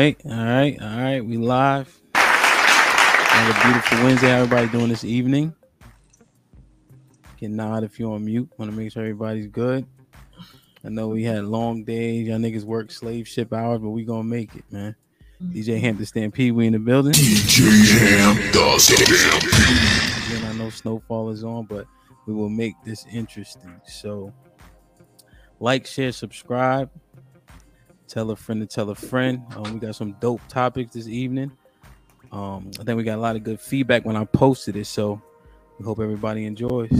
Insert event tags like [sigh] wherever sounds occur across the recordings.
right, all right, all right. We live. Have a beautiful Wednesday. How everybody doing this evening? Can nod if you're on mute. Want to make sure everybody's good. I know we had long days. Y'all niggas work slave ship hours, but we gonna make it, man. Mm-hmm. DJ Hampton Stampede, we in the building. DJ Hampton Stampede. Again, I know snowfall is on, but we will make this interesting. So, like, share, subscribe. Tell a friend to tell a friend. Um, we got some dope topics this evening. Um, I think we got a lot of good feedback when I posted it, so we hope everybody enjoys.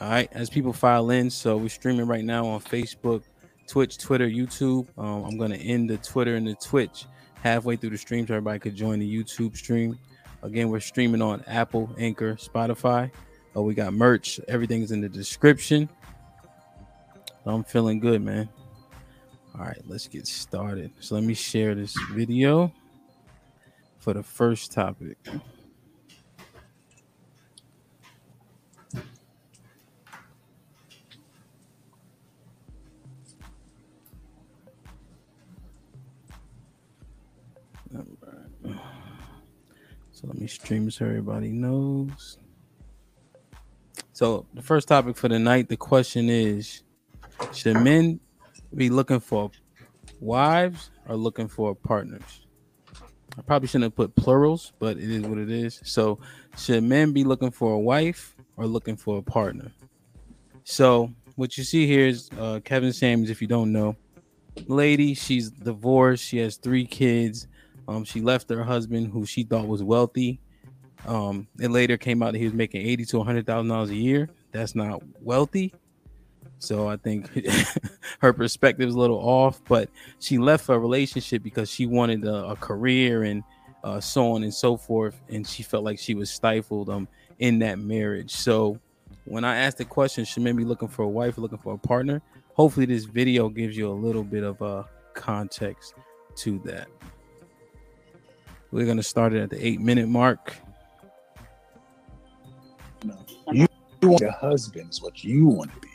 All right, as people file in, so we're streaming right now on Facebook, Twitch, Twitter, YouTube. Um, I'm gonna end the Twitter and the Twitch halfway through the stream so everybody could join the YouTube stream. Again, we're streaming on Apple, Anchor, Spotify. Oh, we got merch. Everything's in the description. I'm feeling good, man. All right, let's get started. So let me share this video for the first topic. So let me stream so everybody knows. So the first topic for the night, the question is: Should men be looking for wives or looking for partners? I probably shouldn't have put plurals, but it is what it is. So, should men be looking for a wife or looking for a partner? So, what you see here is uh, Kevin Samuels. If you don't know, lady, she's divorced. She has three kids. Um, she left her husband, who she thought was wealthy. Um, it later came out that he was making eighty to hundred thousand dollars a year. That's not wealthy. So I think [laughs] her perspective is a little off, but she left a relationship because she wanted a, a career and uh, so on and so forth, and she felt like she was stifled um in that marriage. So when I asked the question, should men be looking for a wife, looking for a partner? Hopefully, this video gives you a little bit of a uh, context to that. We're gonna start it at the eight minute mark. No. You, you want a husband is what you want to be.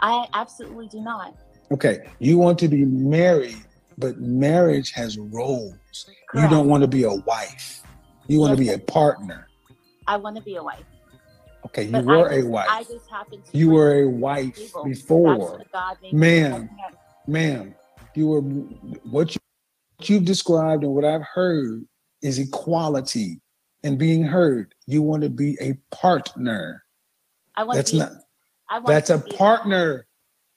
I absolutely do not. Okay, you want to be married, but marriage has roles. You don't want to be a wife. You want to be a partner. I want to be a wife. Okay, you But were I a just, I wife. just happen to. You were a wife That's before. what God Ma'am. Ma'am, you were what you what you've described and what I've heard is equality and being heard. You want to be a partner. I want That's to be, not I want that's a partner.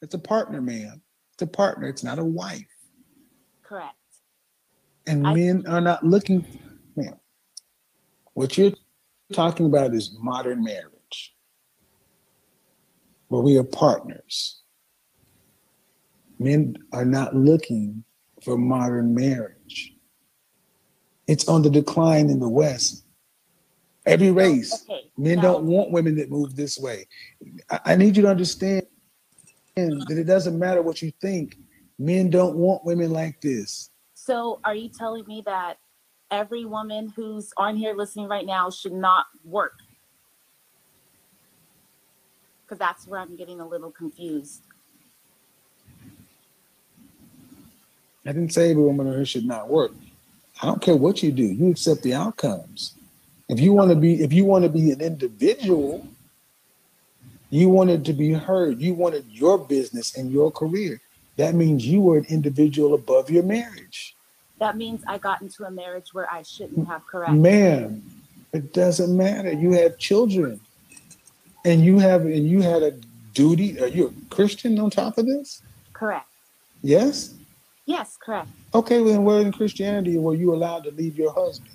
It's a partner, man. It's a partner. It's not a wife. Correct. And I- men are not looking, man. What you're talking about is modern marriage, where we are partners. Men are not looking for modern marriage. It's on the decline in the West. Every oh, race, Okay. men now, don't want women that move this way. I, I need you to understand that it doesn't matter what you think. Men don't want women like this. So, are you telling me that every woman who's on here listening right now should not work? Because that's where I'm getting a little confused. I didn't say every woman on here should not work. I don't care what you do. You accept the outcomes. If you want to be, if you want to be an individual, you wanted to be heard. You wanted your business and your career. That means you were an individual above your marriage. That means I got into a marriage where I shouldn't have. Correct. Man, it doesn't matter. You have children, and you have, and you had a duty. Are you a Christian on top of this? Correct. Yes. Yes, correct. Okay, well, then where in Christianity were you allowed to leave your husband?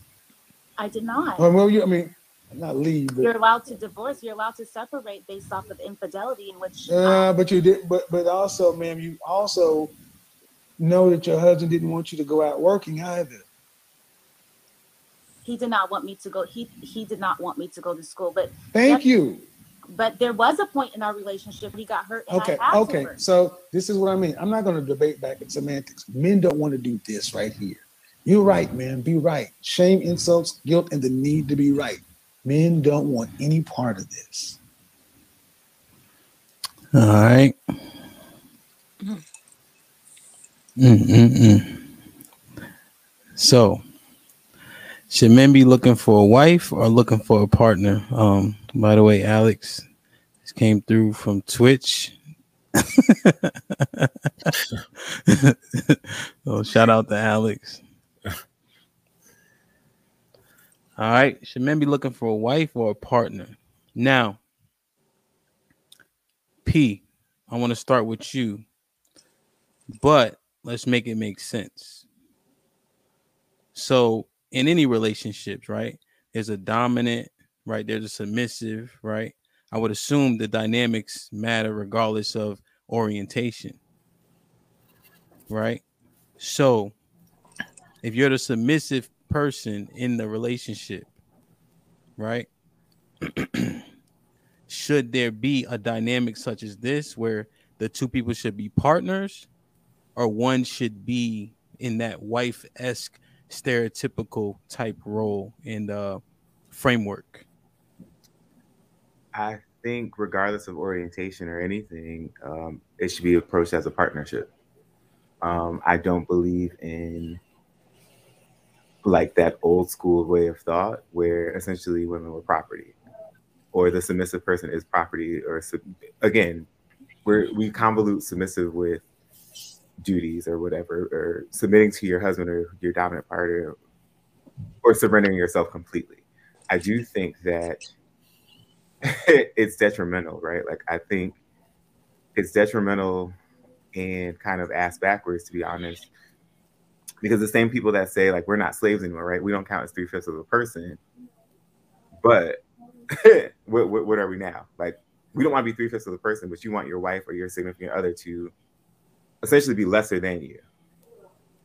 I did not. Well, well, you, I mean, not leave, but You're allowed to divorce. You're allowed to separate based off of infidelity, in which Uh, but you did, but but also, ma'am, you also know that your husband didn't want you to go out working either. he did not want me to go. He he did not want me to go to school. But Thank you. But there was a point in our relationship he got hurt. And Okay, I okay. work. So this is what I mean. I'm not going to debate back at semantics. Men don't want to do this right here. You're right, man. Be right. Shame, insults, guilt, and the need to be right. Men don't want any part of this. All right. Mm-mm-mm. So, should men be looking for a wife or looking for a partner? Um, by the way, Alex this came through from Twitch. [laughs] oh, shout out to Alex. All right. Should men be looking for a wife or a partner? Now, P, I want to start with you, but let's make it make sense. So, in any relationships, right? There's a dominant, right? There's the submissive, right? I would assume the dynamics matter regardless of orientation, right? So, if you're the submissive person in the relationship, right? [clears throat] should there be a dynamic such as this where the two people should be partners or one should be in that wife-esque stereotypical type role in the framework I think, regardless of orientation or anything, um, it should be approached as a partnership. Um, I don't believe in like that old school way of thought where essentially women were property or the submissive person is property or sub- again we we convolute submissive with duties or whatever or submitting to your husband or your dominant partner or surrendering yourself completely i do think that [laughs] it's detrimental right? Like i think it's detrimental and kind of ass backwards to be honest. Because the same people that say like we're not slaves anymore right? We don't count as three-fifths of a person. But [laughs] what, what, what are we now? Like, we don't want to be three fifths of the person, but you want your wife or your significant other to essentially be lesser than you.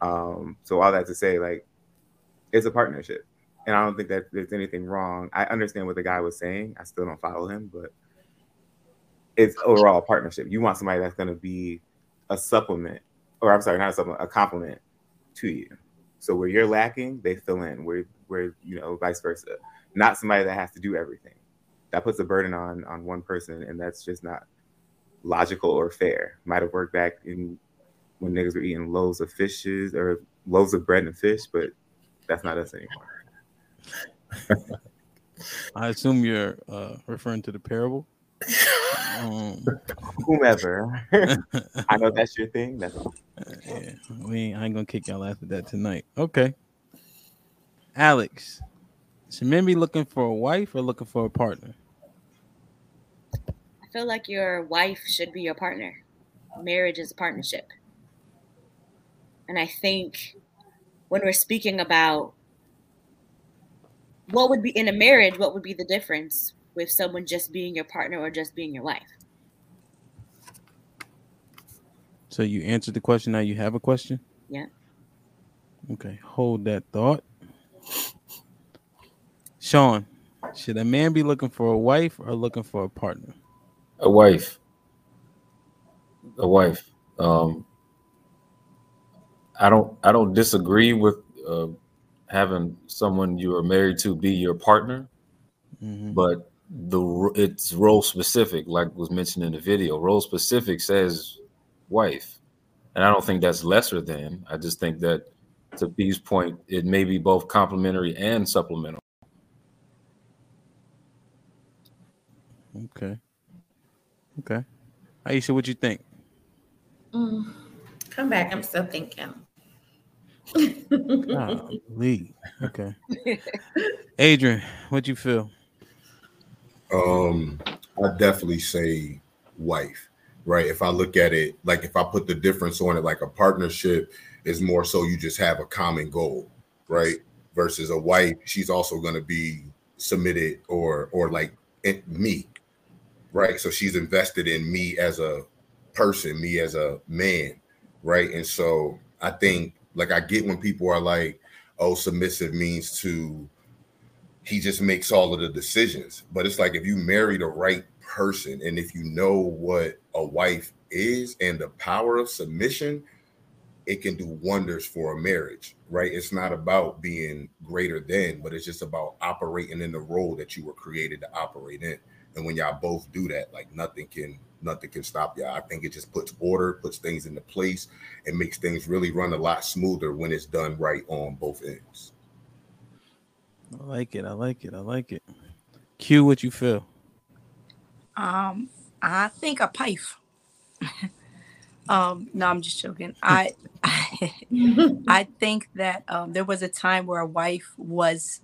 Um, so all that to say, like, it's a partnership, and I don't think that there's anything wrong. I understand what the guy was saying. I still don't follow him, but it's overall partnership. You want somebody that's going to be a supplement, or I'm sorry, not a supplement, a complement to you. So where you're lacking, they fill in. Where where you know, vice versa not somebody that has to do everything. That puts a burden on on one person, and that's just not logical or fair. Might have worked back in when niggas were eating loaves of fishes or loaves of bread and fish, but that's not us anymore. [laughs] I assume you're uh, referring to the parable. Um, [laughs] Whomever, [laughs] I know that's your thing. That's yeah, we ain't, I ain't gonna kick y'all after that tonight. Okay, Alex, should men be looking for a wife or looking for a partner? I feel like your wife should be your partner. Marriage is a partnership. And I think when we're speaking about what would be in a marriage, what would be the difference with someone just being your partner or just being your wife? So you answered the question. Now you have a question? Yeah. Okay. Hold that thought. Sean, should a man be looking for a wife or looking for a partner? A wife. A wife. Um, I don't. I don't disagree with uh, having someone you are married to be your partner, mm-hmm. but the it's role specific, like was mentioned in the video. Role specific says wife, and I don't think that's lesser than. I just think that to B's point, it may be both complementary and supplemental. Okay. Okay. Aisha, what you think? Mm, come back. I'm still thinking. Lee. Okay. [laughs] Adrian, what you feel? Um, I definitely say wife, right? If I look at it, like if I put the difference on it, like a partnership is more so you just have a common goal, right? Versus a wife, she's also going to be submitted or or like me, right? So she's invested in me as a person, me as a man, right? And so I think, like, I get when people are like, oh, submissive means to, he just makes all of the decisions. But it's like if you marry the right person and if you know what a wife is and the power of submission, it can do wonders for a marriage, right? It's not about being greater than, but it's just about operating in the role that you were created to operate in And when y'all both do that, like nothing can nothing can stop y'all. I think it just puts order, puts things into place, and makes things really run a lot smoother when it's done right on both ends. I like it. I like it. I like it. Q, what you feel? Um, I think a pipe. [laughs] um, no, I'm just joking. [laughs] I I think that um, there was a time where a wife was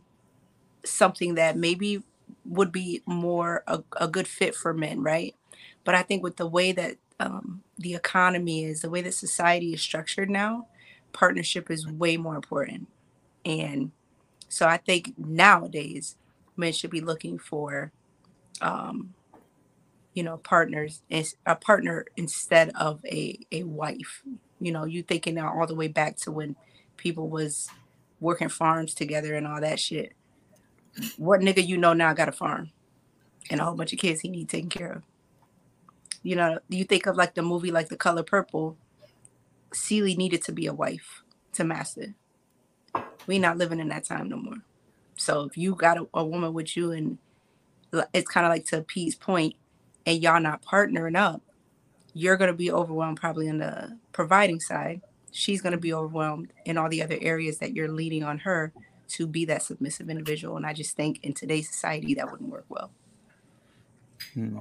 something that maybe would be more a, a good fit for men, right? But I think with the way that um, the economy is, the way that society is structured now, partnership is way more important. And so I think nowadays men should be looking for, um, you know, partners, a partner instead of a a wife. You know, you thinking now all the way back to when people was working farms together and all that shit. What nigga you know now got a farm and a whole bunch of kids he need taken care of. You know, you think of like the movie like The Color Purple. Celie needed to be a wife to master. We not living in that time no more. So if you got a, a woman with you and it's kind of like to Pete's point, and y'all not partnering up, you're gonna be overwhelmed probably on the providing side. She's gonna be overwhelmed in all the other areas that you're leading on her to be that submissive individual. And I just think in today's society that wouldn't work well. Hmm.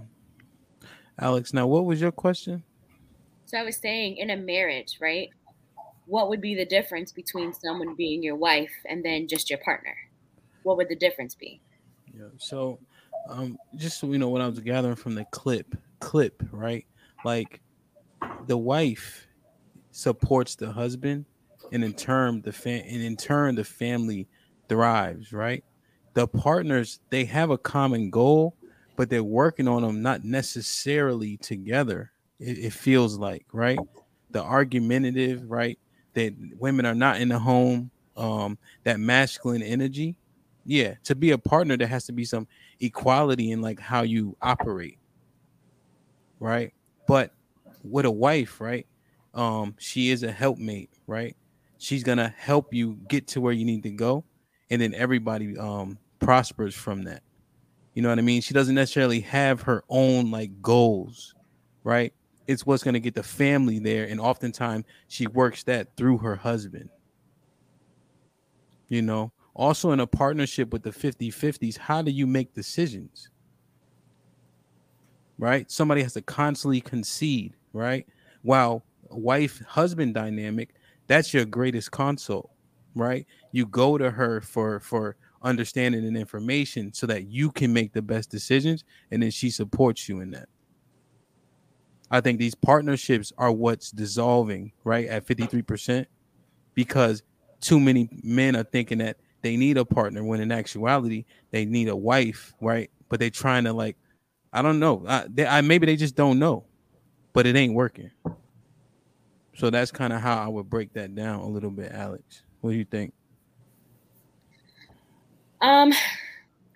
Alex, now what was your question? So I was saying in a marriage, right? What would be the difference between someone being your wife and then just your partner? what would the difference be? Yeah. So, um, just so you know, what I was gathering from the clip, clip, right? Like the wife supports the husband, and in turn, the fam- and in turn, the family thrives, right? The partners they have a common goal, but they're working on them not necessarily together. It, it feels like, right? The argumentative, right? That women are not in the home. Um, that masculine energy yeah to be a partner there has to be some equality in like how you operate right but with a wife right um she is a helpmate right she's gonna help you get to where you need to go and then everybody um prospers from that. You know what i mean? She doesn't necessarily have her own like goals right? It's what's gonna get the family there and oftentimes she works that through her husband. You know? Also in a partnership with the 50 50s how do you make decisions? Right? Somebody has to constantly concede right? While wife husband dynamic that's your greatest console right you go to her for for understanding and information so that you can make the best decisions and then she supports you in that i think these partnerships are what's dissolving right at 53% because too many men are thinking that they need a partner when in actuality they need a wife, right? But they're trying to like, I don't know. I, they, I maybe they just don't know, but it ain't working. So that's kind of how I would break that down a little bit, Alex. What do you think? Um,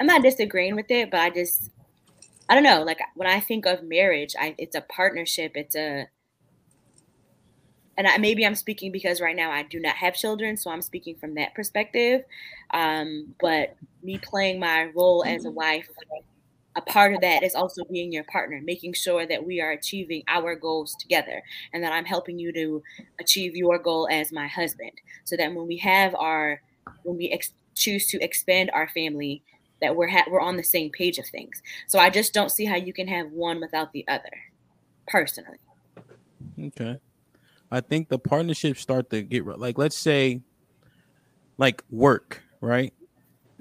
I'm not disagreeing with it, but I just, I don't know. Like when I think of marriage, I it's a partnership. It's a and I, maybe I'm speaking because right now I do not have children, so I'm speaking from that perspective. Um, but me playing my role as a wife, a part of that is also being your partner, making sure that we are achieving our goals together, and that I'm helping you to achieve your goal as my husband, so that when we have our, when we ex- choose to expand our family, that we're ha- we're on the same page of things. So I just don't see how you can have one without the other, personally. Okay. I think the partnerships start to get like let's say like work, right?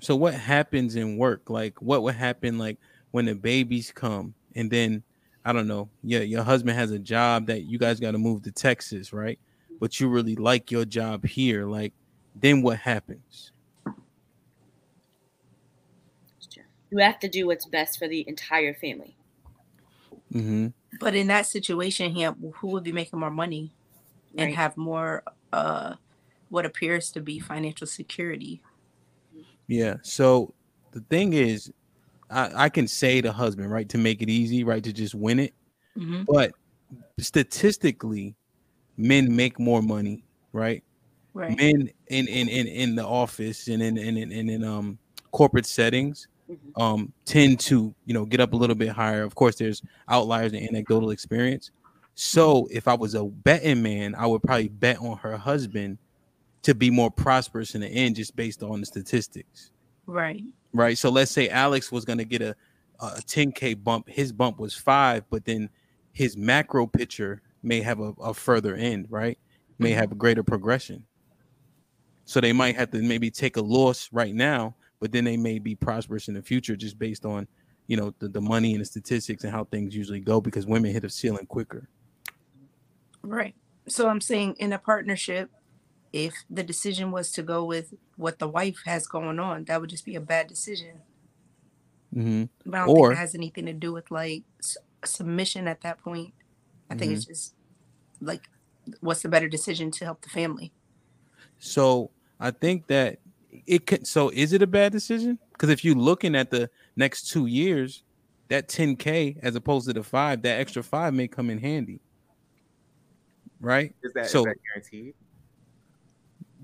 So what happens in work? Like what would happen like when the babies come and then I don't know, yeah, your husband has a job that you guys got to move to Texas, right? But you really like your job here, like then what happens? You have to do what's best for the entire family. Mm-hmm. But in that situation here, who would be making more money? and right. have more uh what appears to be financial security. Yeah. So the thing is, I, I can say the husband, right, to make it easy, right, to just win it. Mm-hmm. But statistically, men make more money, right? Right. Men in in in, in the office and in in, in in um corporate settings Mhm. um, tend to you know get up a little bit higher. Of course, there's outliers and anecdotal experience. So if I was a betting man, I would probably bet on her husband to be more prosperous in the end, just based on the statistics Right. Right? So let's say Alex was going to get a a 10k bump. His bump was five, but then his macro picture may have a, a further end, right? May mm-hmm. have a greater progression. So they might have to maybe take a loss right now, but then they may be prosperous in the future just based on you know the, the money and the statistics and how things usually go because women hit a ceiling quicker. Right. So I'm saying in a partnership, if the decision was to go with what the wife has going on, that would just be a bad decision. Mm-hmm. But I don't Or- think it has anything to do with like s- submission at that point. I think it's just like what's the better decision to help the family. So I think that it could. So is it a bad decision? Because if you're looking at the next two years, that 10k as opposed to the five, that extra five may come in handy, right? Is that, So- that guaranteed?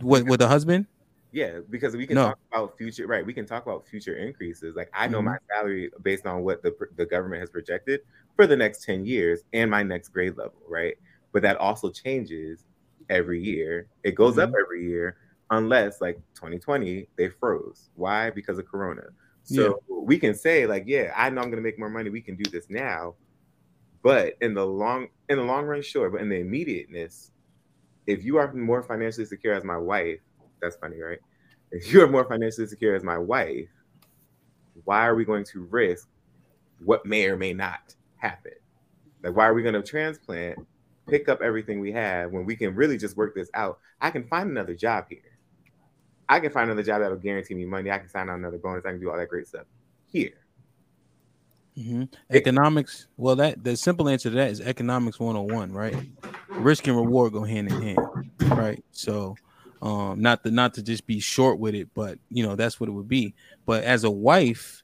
With with the husband, Yeah, because we can No. talk about future, right? We can talk about future increases. Like I know Mhm. my salary based on what the the government has projected for the next ten years and my next grade level, right? But that also changes every year. It goes up every year, unless like 2020 they froze. Why? Because of Corona. So we can say like, yeah, I know I'm going to make more money. We can do this now, but in the long in the long run, sure. But in the immediateness, if you are more financially secure as my wife, that's funny, right? If you are more financially secure as my wife, why are we going to risk what may or may not happen? Like, why are we going to transplant, pick up everything we have when we can really just work this out? I can find another job here. I can find another job that'll guarantee me money. I can sign on another bonus. I can do all that great stuff here. Mhm. economics. Well, that the simple answer to that is economics 101, right? Risk and reward go hand in hand, right? So, um, not to not to just be short with it, but you know that's what it would be. But as a wife,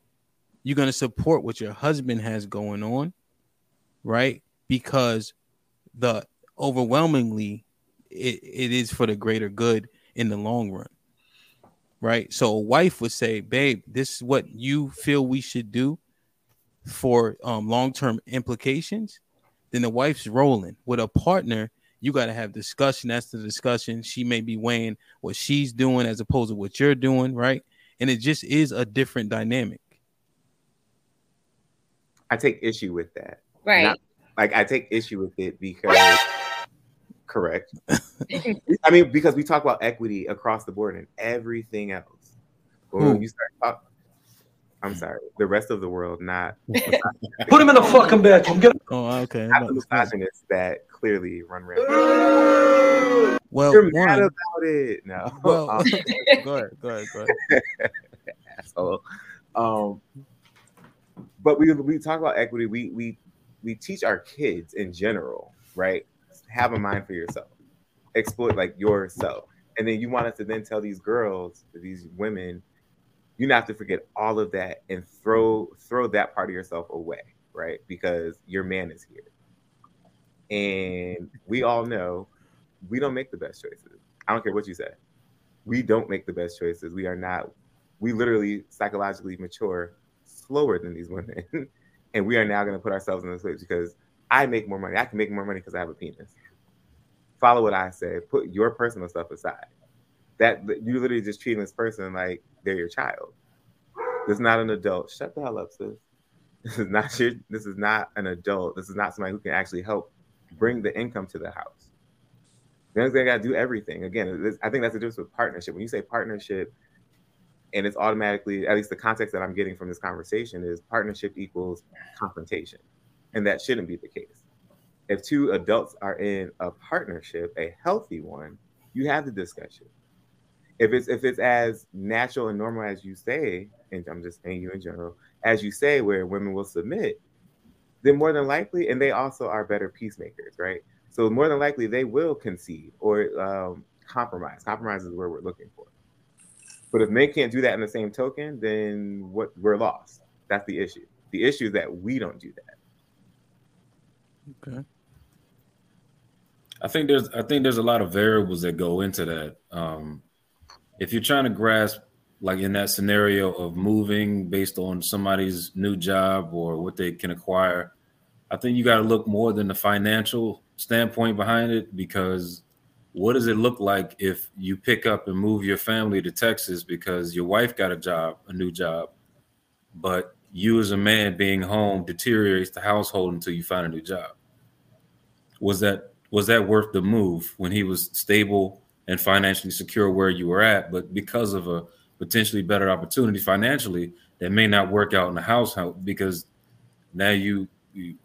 you're gonna support what your husband has going on, right? Because the overwhelmingly it, it is for the greater good in the long run. Right. So a wife would say, babe, this is what you feel we should do for um, long-term implications, then the wife's rolling. With a partner, you got to have discussion. That's the discussion. She may be weighing what she's doing as opposed to what you're doing, right? And it just is a different dynamic. I take issue with that. Right. Not- like I take issue with it because correct. [laughs] I mean, because we talk about equity across the board and everything else. But when Who? you start talk, I'm sorry, the rest of the world, not [laughs] Put him in the fucking bedroom. Get Oh, okay. not the misogynists that clearly run rampant. [gasps] Well, You're mad one, about it. No. well, [laughs] Um, go ahead, go ahead, go ahead. [laughs] asshole. Um, but we we talk about equity. We we we teach our kids in general, right? Have a mind for yourself. Exploit like yourself, and then you want us to then tell these girls, these women, you have to forget all of that and throw throw that part of yourself away, right? Because your man is here, and we all know we don't make the best choices. I don't care what you say. We don't make the best choices. We are not we literally psychologically mature slower than these women. [laughs] and we are now going to put ourselves in this place because I make more money. I can make more money because I have a penis. Follow what I say. Put your personal stuff aside. That you literally just treating this person like they're your child. This is not an adult. Shut the hell up, sis. This is not your. This is not an adult. This is not somebody who can actually help bring the income to the house. Then they got to do everything. Again, I think that's the difference with partnership. When you say partnership, and it's automatically at least the context that i'm getting from this conversation is partnership equals confrontation and that shouldn't be the case if two adults are in a partnership a healthy one you have the discussion if it's if it's as natural and normal as you say and i'm just saying you in general as you say where women will submit then more than likely and they also are better peacemakers right so more than likely they will concede or um, compromise compromise is where we're looking for but if men can't do that in the same token, then what we're lost. That's the issue. The issue is that we don't do that. Okay. I think there's I think there's a lot of variables that go into that. Um, if you're trying to grasp like in that scenario of moving based on somebody's new job or what they can acquire, I think you got to look more than the financial standpoint behind it because what does it look like if you pick up and move your family to Texas because your wife got a job, a new job, but you as a man being home deteriorates the household until you find a new job? Was that was that worth the move when he was stable and financially secure where you were at, but because of a potentially better opportunity financially that may not work out in the household because now you you,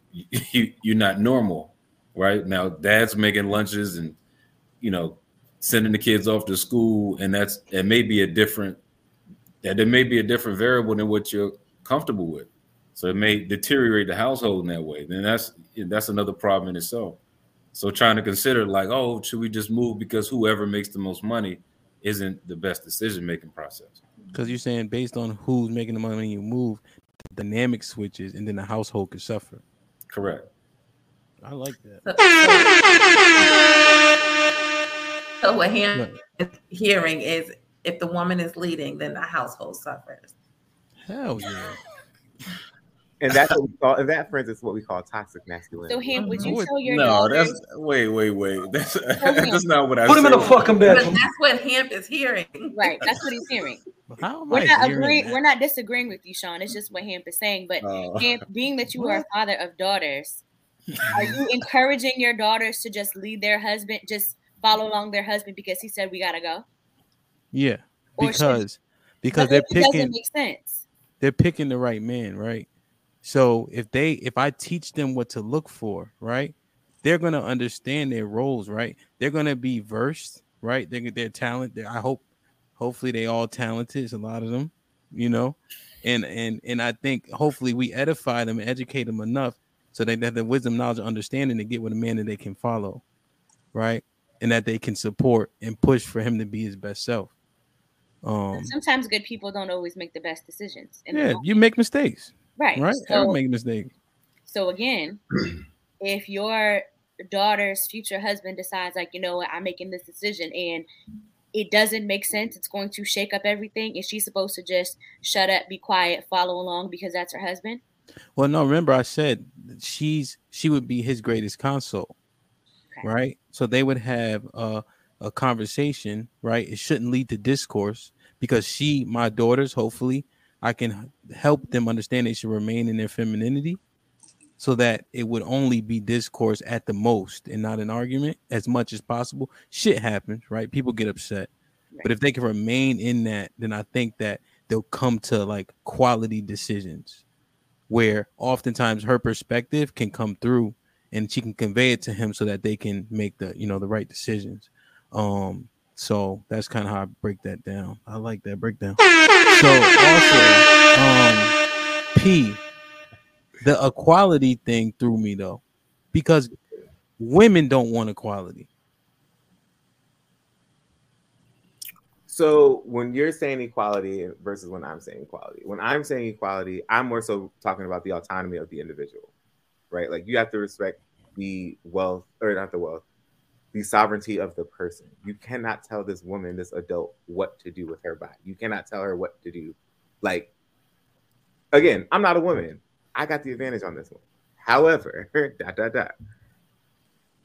you you're not normal, right? Now dad's making lunches and you know sending the kids off to school, and that's it may be a different that there may be a different variable than what you're comfortable with. So it may deteriorate the household in that way. Then that's that's another problem in itself. So trying to consider like, oh, should we just move because whoever makes the most money isn't the best decision making process. Because you're saying based on who's making the money you move, the dynamic switches and then the household could suffer. Correct. I like that. So [laughs] what Hamp is hearing is if the woman is leading, then the household suffers. Hell yeah. [laughs] And that's what we call, and that, for is what we call toxic masculinity. So, Hamp, would you What- tell your no, daughters? that's wait, wait, wait. That's him. [laughs] that's not what I Put him in said. a fucking But bedroom. that's what Hamp is hearing. Right, that's what he's hearing. We're not agreeing. that? We're not disagreeing with you, Sean. It's just what Hamp is saying. But Oh. Hamp, being that you are a father of daughters, are you [laughs] encouraging your daughters to just lead their husband, just follow along their husband because he said we gotta go? Yeah, Or should- because because they're it doesn't picking make sense. they're picking the right man, right? So if they if I teach them what to look for, right, they're gonna understand their roles, right? They're gonna be versed, right? They're they're. I hope, hopefully, they all talented. It's a lot of them, you know, and and and I think hopefully we edify them, educate them enough so they have the wisdom, knowledge, understanding to get with a man that they can follow, right, and that they can support and push for him to be his best self. Um, Sometimes good people don't always make the best decisions. yeah, you make mistakes, right. right? So, Everyone make a mistake. so again, [clears throat] if your daughter's future husband decides, like, you know what, I'm making this decision and it doesn't make sense, it's going to shake up everything. Is she supposed to just shut up, be quiet, follow along because that's her husband? Well, no, remember I said she's she would be his greatest console, Okay. right? So they would have a, a conversation, right? It shouldn't lead to discourse because she, my daughters, hopefully, I can help them understand they should remain in their femininity, so that it would only be discourse at the most and not an argument as much as possible. Shit happens, right? People get upset, but if they can remain in that, then I think that they'll come to like quality decisions where oftentimes her perspective can come through and she can convey it to him so that they can make the you know the right decisions um so that's kind of how i break that down. I like that breakdown. [laughs] So also um p the equality thing threw me though because women don't want equality. So when you're saying equality versus when I'm saying equality, when I'm saying equality, I'm more so talking about the autonomy of the individual, right? Like you have to respect the wealth, or not the wealth, the sovereignty of the person. You cannot tell this woman, this adult, what to do with her body. You cannot tell her what to do. Like, again, I'm not a woman. I got the advantage on this one. However, [laughs] dot dot dot.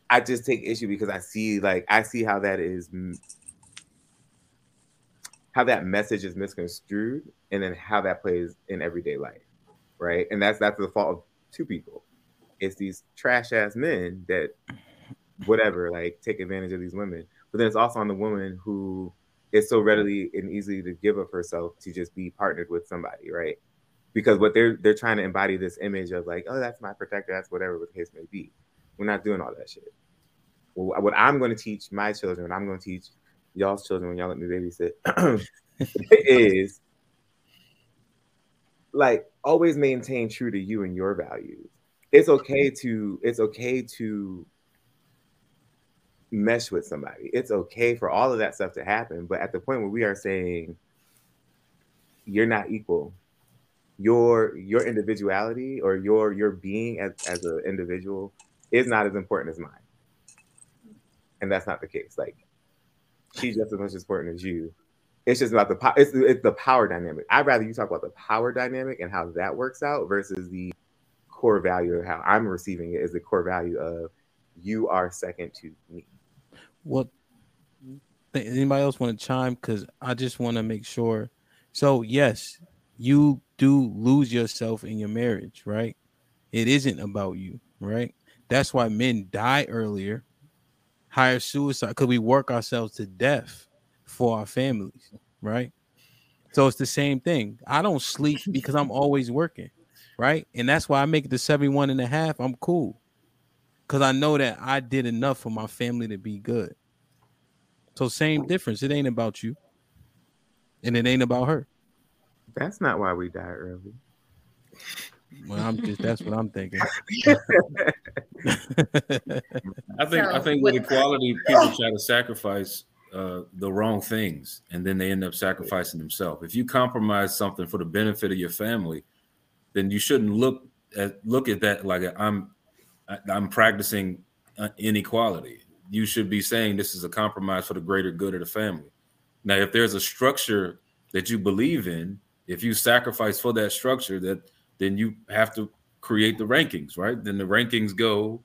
I just take issue because I see like I see how that is how that message is misconstrued and then how that plays in everyday life right and that's that's the fault of two people it's these trash ass men that whatever like take advantage of these women. But then it's also on the woman who is so readily and easily to give of herself to just be partnered with somebody right? Because what they're they're trying to embody this image of like oh that's my protector that's whatever the case may be. We're not doing all that shit. Well, what i'm going to teach my children i'm going to teach y'all's children when y'all let me babysit [clears throat] is like always maintain true to you and your values. It's okay to it's okay to mesh with somebody. It's okay for all of that stuff to happen, but at the point where we are saying you're not equal, your your individuality or your your being as as an individual is not as important as mine. And that's not the case. Like she's just as much important as you it's just about the power. It's, it's the power dynamic. I'd rather you talk about the power dynamic and how that works out versus the core value of how I'm receiving it is the core value of you are second to me. What? Anybody else want to chime? Because I just want to make sure. So yes, you do lose yourself in your marriage, right? It isn't about you, right? That's why men die earlier, higher suicide, because we work ourselves to death for our families, right? So it's the same thing. I don't sleep because I'm always working, right? And that's why I make it to 71 and a half. I'm cool. Because I know that I did enough for my family to be good. So same difference. It ain't about you. And it ain't about her. That's not why we die early. Well, I'm just that's what I'm thinking. [laughs] I think I think with equality, people try to sacrifice uh, the wrong things, and then they end up sacrificing themselves. If you compromise something for the benefit of your family, then you shouldn't look at look at that like I'm I'm practicing uh, inequality. You should be saying this is a compromise for the greater good of the family. Now, if there's a structure that you believe in, if you sacrifice for that structure, that then you have to create the rankings, right? Then the rankings go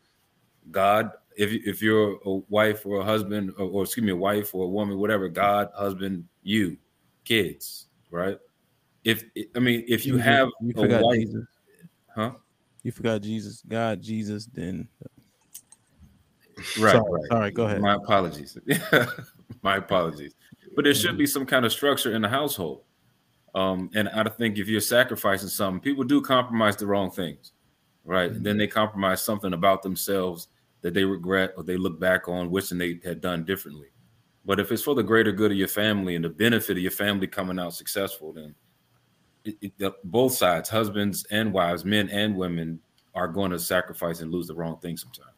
God. If if you're a wife or a husband, or, or excuse me, a wife or a woman, whatever, God, husband, you, kids, right? If I mean, if you, You- have you a wife, Jesus. huh? You forgot Jesus, God, Jesus, then Right, Sorry, right. sorry, go ahead. My apologies. [laughs] My apologies. But there should be some kind of structure in the household. Um, and I think if you're sacrificing something, people do compromise the wrong things, right? And then they compromise something about themselves that they regret or they look back on wishing they had done differently. But if it's for the greater good of your family and the benefit of your family coming out successful, then it, the- both sides, husbands and wives, men and women, are going to sacrifice and lose the wrong thing sometimes.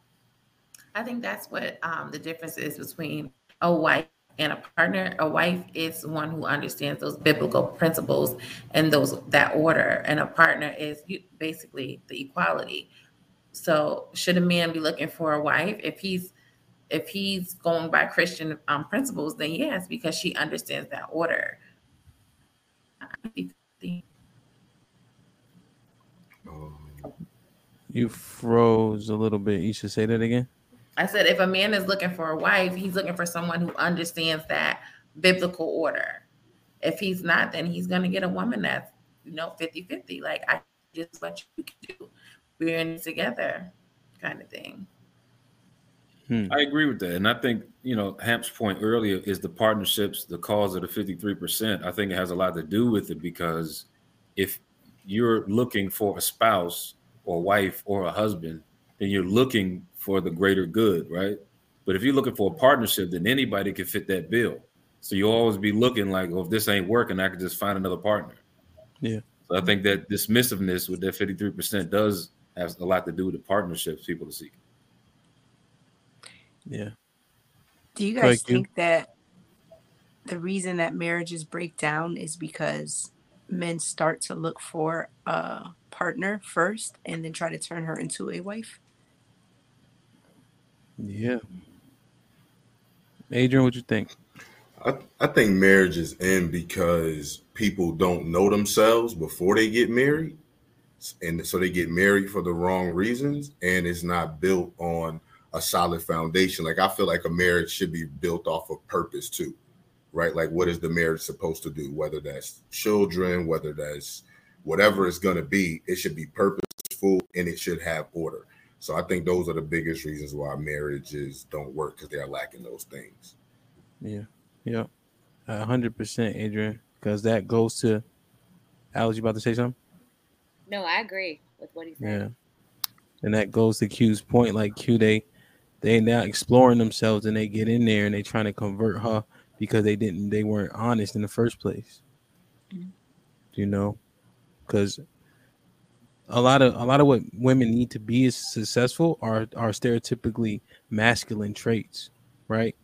I think that's what um, the difference is between a wife and a partner. A wife is one who understands those biblical principles and those that order, and a partner is basically the equality. So, should a man be looking for a wife if he's if he's going by Christian um, principles? Then yes, because she understands that order. Um, you froze a little bit. You should say that again. I said, if a man is looking for a wife, he's looking for someone who understands that biblical order. If he's not, then he's going to get a woman that's, you know, 50 50. Like, I just what you can do. We're in it together, kind of thing. Hmm. I agree with that. And I think, you know, Hamp's point earlier is the partnerships, the cause of the 53%. I think it has a lot to do with it because if you're looking for a spouse or wife or a husband, then you're looking for the greater good, right? But if you're looking for a partnership, then anybody can fit that bill. So you'll always be looking like, well, if this ain't working, I could just find another partner. Yeah. So I think that dismissiveness with that 53% does have a lot to do with the partnerships people are seeking. Yeah. Do you guys ahead, Q. think that the reason that marriages break down is because men start to look for a partner first and then try to turn her into a wife? Yeah. Adrian, what you think? I, I think marriages end because people don't know themselves before they get married. And so they get married for the wrong reasons and it's not built on a solid foundation. Like I feel like a marriage should be built off of purpose too, right? Like what is the marriage supposed to do? Whether that's children, whether that's whatever it's going to be, it should be purposeful and it should have order. So I think those are the biggest reasons why marriages don't work because they're lacking those things. Yeah. Yeah. A hundred percent, Adrian. Because that goes to Alex, you about to say something? No, I agree with what he said. Yeah. And that goes to Q's point. Like Q, they they now exploring themselves and they get in there and they trying to convert her because they didn't they weren't honest in the first place. Mm-hmm. You know? Because a lot of a lot of what women need to be as successful are are stereotypically masculine traits, right?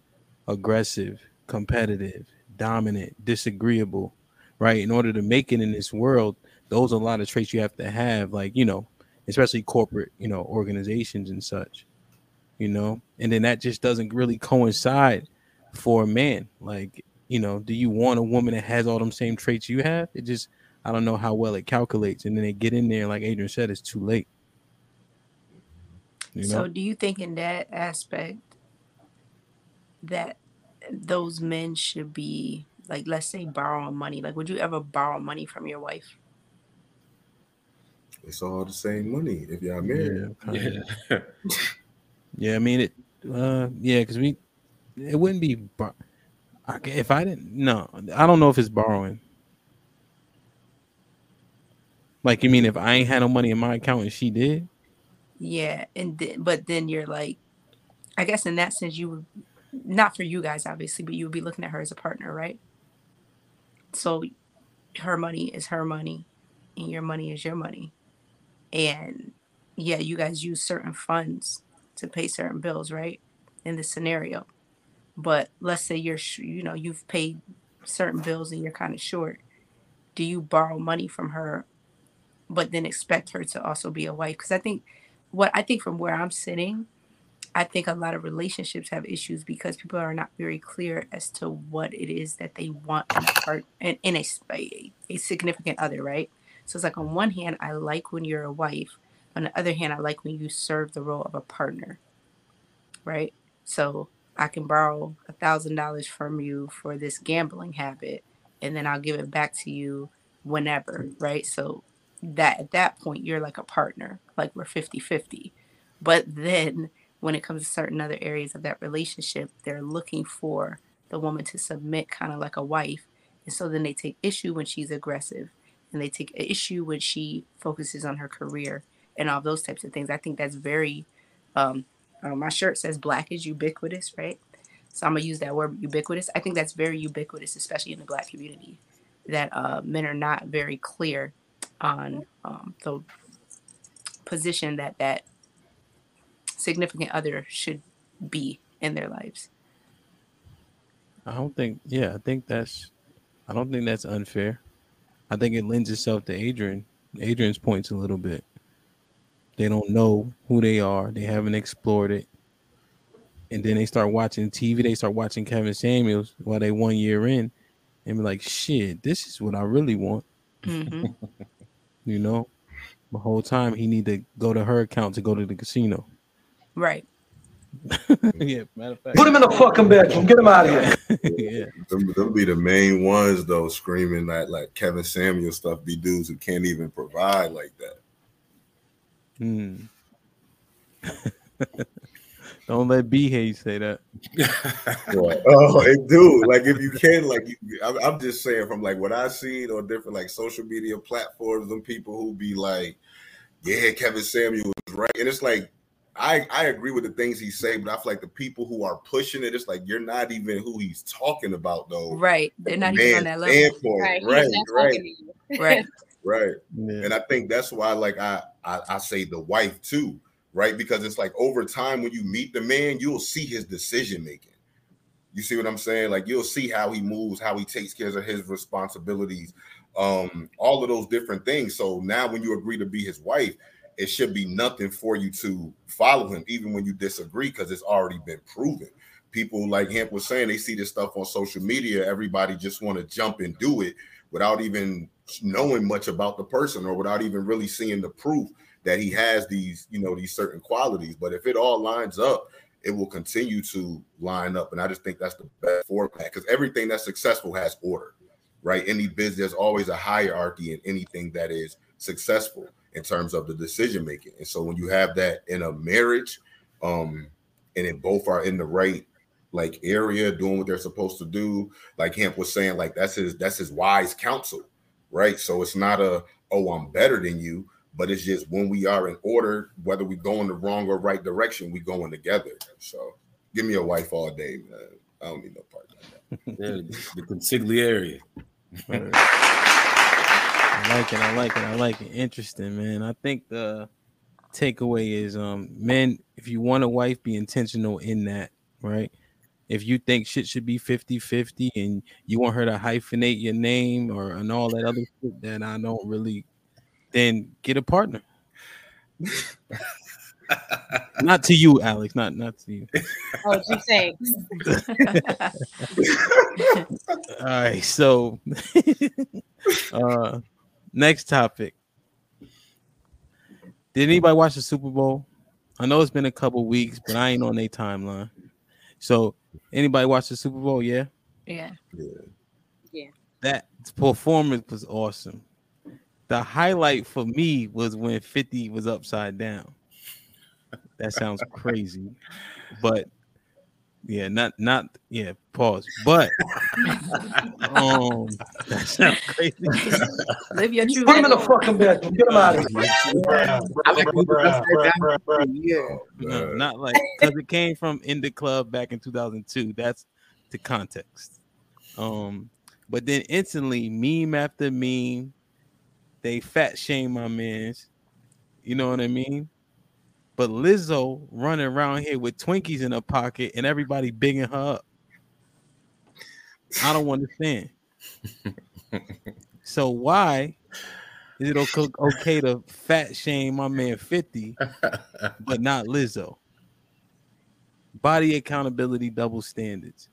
Aggressive, competitive, dominant, disagreeable, right? In order to make it in this world, those are a lot of traits you have to have, like you know, especially corporate, you know, organizations and such, you know, and then that just doesn't really coincide for a man. Like you know, do you want a woman that has all them same traits you have? It just I don't know how well it calculates, and then they get in there, like Adrian said, it's too late. You know? So, do you think in that aspect that those men should be like, let's say, borrowing money? Like, would you ever borrow money from your wife? It's all the same money if y'all married. Yeah, kinda. [laughs] Yeah, I mean it. Uh, yeah, because we, it wouldn't be. If I didn't, no, I don't know if it's borrowing. Like you mean if I ain't had no money in my account and she did? Yeah, and then, but then you're like, I guess in that sense, you would not for you guys obviously, but you would be looking at her as a partner, right? So, her money is her money, and your money is your money, and yeah, you guys use certain funds to pay certain bills, right? In this scenario, but let's say you're, you know, you've paid certain bills and you're kind of short. Do you borrow money from her but then expect her to also be a wife because i think what i think from where i'm sitting i think a lot of relationships have issues because people are not very clear as to what it is that they want in a part in, in a, a a significant other right so it's like on one hand i like when you're a wife on the other hand i like when you serve the role of a partner right? So i can borrow a thousand dollars from you for this gambling habit and then i'll give it back to you whenever right? So that at that point you're like a partner like we're 50 50 but then when it comes to certain other areas of that relationship they're looking for the woman to submit kind of like a wife and so then they take issue when she's aggressive and they take issue when she focuses on her career and all those types of things i think that's very um uh, my shirt says black is ubiquitous right so i'm gonna use that word ubiquitous i think that's very ubiquitous especially in the black community that uh, men are not very clear on um, the position that that significant other should be in their lives. I don't think. Yeah, I think that's. I don't think that's unfair. I think it lends itself to Adrian. Adrian's points a little bit. They don't know who they are. They haven't explored it. And then they start watching TV. They start watching Kevin Samuels while they one year in, and be like, "Shit, this is what I really want." hmm [laughs] You know, the whole time he need to go to her account to go to the casino. Right. [laughs] yeah, matter of fact. Put him in the fucking bedroom. Get him out of here. [laughs] yeah. Them, them be the main ones though, screaming that like Kevin Samuel stuff be dudes who can't even provide like that. Hmm. [laughs] Don't let B Hayes say that. oh, it do. Like if you can, like you, I'm, I'm just saying from like what I've seen on different like social media platforms, and people who be like, "Yeah, Kevin Samuel is right," and it's like I I agree with the things he say, but I feel like the people who are pushing it, it's like you're not even who he's talking about though. Right. They're not even on that Man level. standpoint. Right. Right, right, talking to you. Right. [laughs] right. Yeah. And I think that's why, like, I, I I say the wife too, right? Because it's like over time when you meet the man, you'll see his decision making. You see what I'm saying? Like you'll see how he moves, how he takes care of his responsibilities, um, all of those different things. So now when you agree to be his wife, it should be nothing for you to follow him, even when you disagree, because it's already been proven. People like Hamp was saying, they see this stuff on social media. Everybody just want to jump and do it without even knowing much about the person or without even really seeing the proof that he has these, you know, these certain qualities. But if it all lines up, it will continue to line up. And I just think that's the best format because everything that's successful has order, right? Any business, there's always a hierarchy in anything that is successful in terms of the decision making. And so when you have that in a marriage, um, and then both are in the right like area doing what they're supposed to do, like Hamp was saying, like that's his that's his wise counsel, right? So it's not a oh, I'm better than you, but it's just when we are in order, whether we go in the wrong or right direction, we going together. So give me a wife all day, man. I don't need no partner. [laughs] Yeah, the consigliere. I like it. I like it. I like it. Interesting, man. I think the takeaway is um men, if you want a wife, be intentional in that, right? If you think shit should be 50-50 and you want her to hyphenate your name or and all that other shit that I don't really then get a partner. not to you, Alex. Not not to you. Oh, gee, thanks. [laughs] All right, so [laughs] uh next topic. Did anybody watch the Super Bowl? I know it's been a couple weeks, but I ain't on their timeline. So anybody watch the Super Bowl? Yeah. Yeah. Yeah. That performance was awesome. The highlight for me was when 50 was upside down. That sounds crazy, but yeah, not not yeah, pause. But [laughs] um that sounds crazy. Live your truth. Put him in the fucking bedroom. Get him out of here. I like when he was upside down. Yeah. No, not like because it came from in the club back in 2002. That's the context. Um, but then instantly, meme after meme, they fat shame my man's. You know what I mean? But Lizzo running around here with Twinkies in her pocket and everybody bigging her up. I don't understand. so why is it okay, to fat shame my man 50, but not Lizzo? Body accountability, double standards.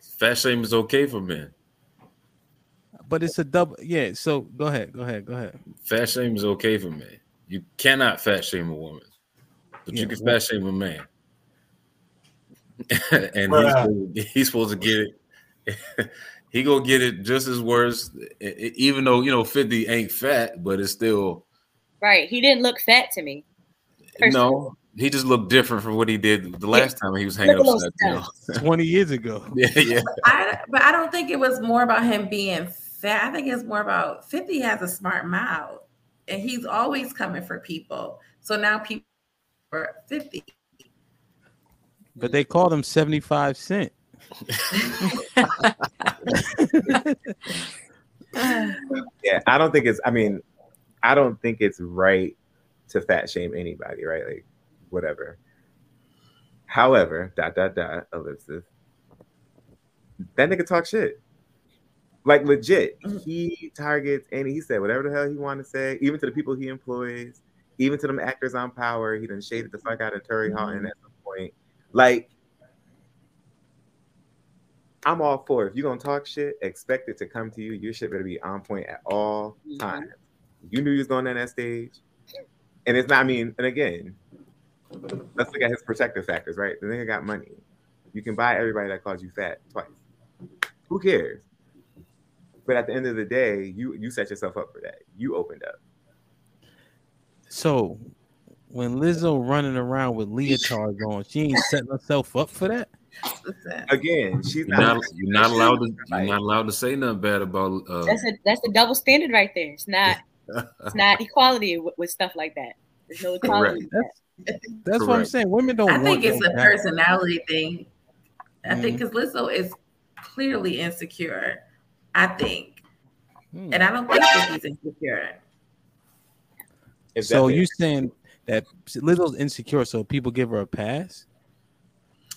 Fat shame is okay for men. But it's a double. Yeah. So go ahead. Go ahead. Go ahead. Fat shame is okay for men. You cannot fat shame a woman, but Yeah, you can well- fat shame a man. [laughs] and Bruh. he's, he's supposed to get it. [laughs] he gonna get it just as worse, even though you know 50 ain't fat, but it's still Right. He didn't look fat to me. Personally. no. He just looked different from what he did the last time he was hanging Look upside down. [laughs] 20 years ago. yeah, yeah. I, but I don't think it was more about him being fat. I think it's more about 50 has a smart mouth and he's always coming for people. So now people are 50. But they called him 75 Cent. Yeah, I don't think it's. I mean, I don't think it's right to fat shame anybody, right? Like, whatever. However, dot dot dot ellipsis. That nigga talk shit. Like legit, he targets and he said whatever the hell he wanted to say, even to the people he employs, even to them actors on Power. He done shaded the fuck out of Naturi Naughton at some point. Like, I'm all for it. if you're gonna talk shit, expect it to come to you. Your shit better be on point at all Mhm. times. You knew you was going on that stage, and it's not. I mean, and again, let's look at his protective factors, right? The nigga got money. You can buy everybody that calls you fat twice. Who cares? But at the end of the day, you you set yourself up for that. You opened up. So when Lizzo running around with leotards on, she ain't setting herself up for that. Again, she's You're not. not, you're not allowed to you're not allowed to say nothing bad about uh That's a that's a double standard right there. It's not [laughs] it's not equality with, with stuff like that. There's no equality. with that. That's what I'm saying. Women don't I want think it's a back. personality thing. I think Mm-hmm. because Lizzo is clearly insecure. I think, Hmm. and I don't think that he's insecure. So definitely- you saying that Lizzo's insecure, so people give her a pass?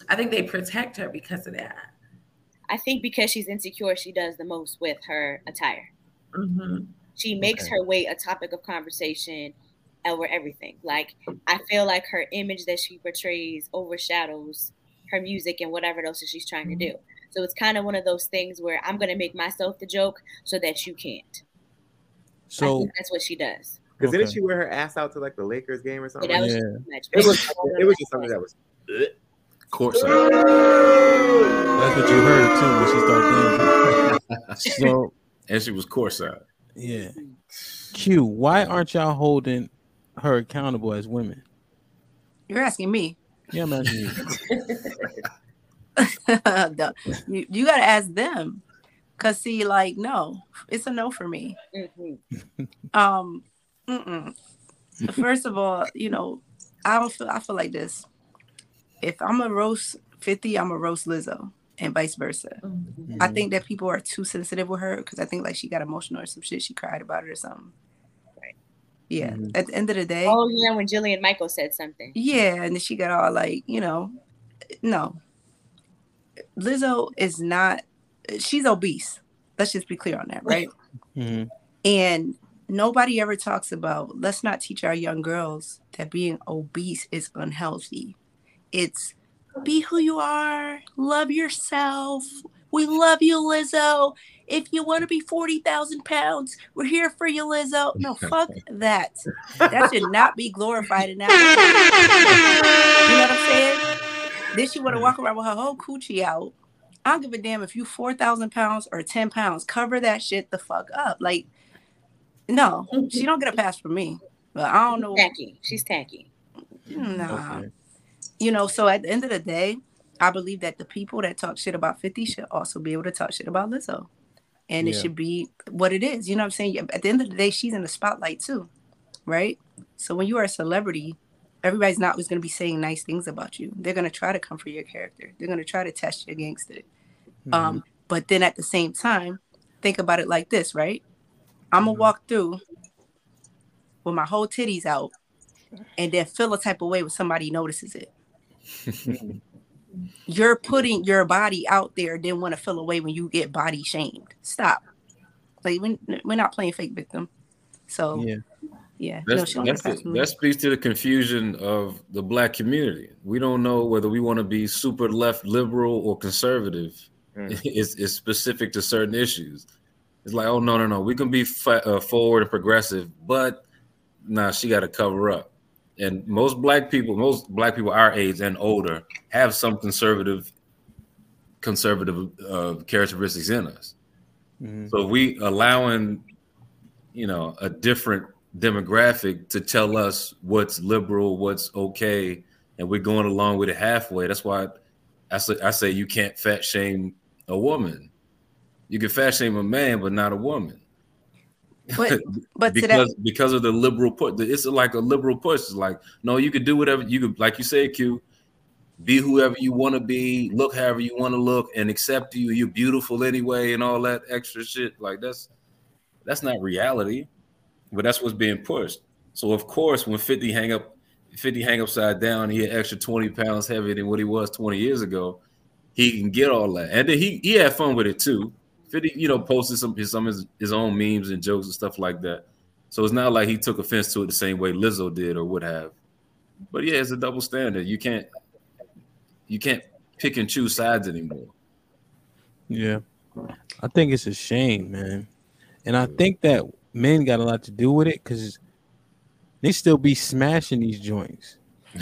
I think they protect her because of that. I think because she's insecure, she does the most with her attire. Mhm. She makes Okay. her weight a topic of conversation over everything. Like I feel like her image that she portrays overshadows her music and whatever else that she's trying to mm-hmm. do. So it's kind of one of those things where I'm gonna make myself the joke so that you can't. So that's what she does. Because didn't she wear her ass out to like the Lakers game or Yeah, something? that was Yeah. it was it was just something that was [laughs] courtside. that's what you heard too when she started dancing. [laughs] So [laughs] And she was courtside. yeah. Mm. Q, why aren't y'all holding her accountable as women? You're asking me. Yeah, I'm you. The- you, you got to ask them. Cause see, like, no, it's a no for me. Mhm. Um, mm-mm. first of all, you know, I don't feel. I feel like this. If I'm a roast fifty, I'm a roast Lizzo, and vice versa. Mhm. I think that people are too sensitive with her because I think like she got emotional or some shit. She cried about it or something. Right. Yeah. Mhm. At the end of the day, Oh yeah, when Jillian Michael said something. yeah, and then she got all like, you know, no. Lizzo is not. She's obese. Let's just be clear on that, right? [laughs] Mhm. And nobody ever talks about let's not teach our young girls that being obese is unhealthy. It's be who you are, love yourself. We love you, Lizzo. If you want to be 40,000 pounds, we're here for you, Lizzo. No, [laughs] fuck that. That should not be glorified in that. You know what I'm saying? Then she want to walk around with her whole coochie out. I don't give a damn if you 4,000 pounds or 10 pounds. Cover that shit the fuck up. Like, no, she don't get a pass from me. But I don't know. Tacky. She's tacky. Nah. You know, so at the end of the day, I believe that the people that talk shit about 50 should also be able to talk shit about Lizzo. And it should be what it is. You know what I'm saying? At the end of the day, she's in the spotlight too. Right? So when you are a celebrity, everybody's not always going to be saying nice things about you. They're going to try to come for your character. They're going to try to test you against it. Um, but then at the same time, think about it like this, right? I'm gonna walk through with my whole titties out and then feel a type of way when somebody notices it. [laughs] You're putting your body out there, then want to feel away when you get body shamed. Stop. Like we, we're not playing fake victim. So Yeah. yeah, That's, she that's a the- that speaks to the confusion of the black community. We don't know whether we want to be super left, liberal, or conservative. Mm. [laughs] It's, it's specific to certain issues. It's like, oh no, no, no, we can be fa- uh, forward and progressive, but nah, she got to cover up. And most black people, most black people our age and older, have some conservative, conservative uh, characteristics in us. Mhm. So if we allowing, you know, a different demographic to tell us what's liberal, what's okay, and we're going along with it halfway. That's why I say I say you can't fat shame a woman. You can fat shame a man, but not a woman. But [laughs] but because because of the liberal push. It's like a liberal push. It's like, no, you could do whatever you could, like you said, Q, be whoever you want to be, look however you want to look, and accept you. You're beautiful anyway, and all that extra shit. Like that's that's not reality, but that's what's being pushed. So of course, when 50 hang up, 50 hang upside down, he had extra 20 pounds heavier than what he was 20 years ago. He can get all that, and then he he had fun with it too. 50, you know, posted some his some of his, his own memes and jokes and stuff like that. So it's not like he took offense to it the same way Lizzo did or would have. But yeah, it's a double standard. You can't you can't pick and choose sides anymore. Yeah. I think it's a shame, man. And I think that men got a lot to do with it because they still be smashing these joints. [laughs]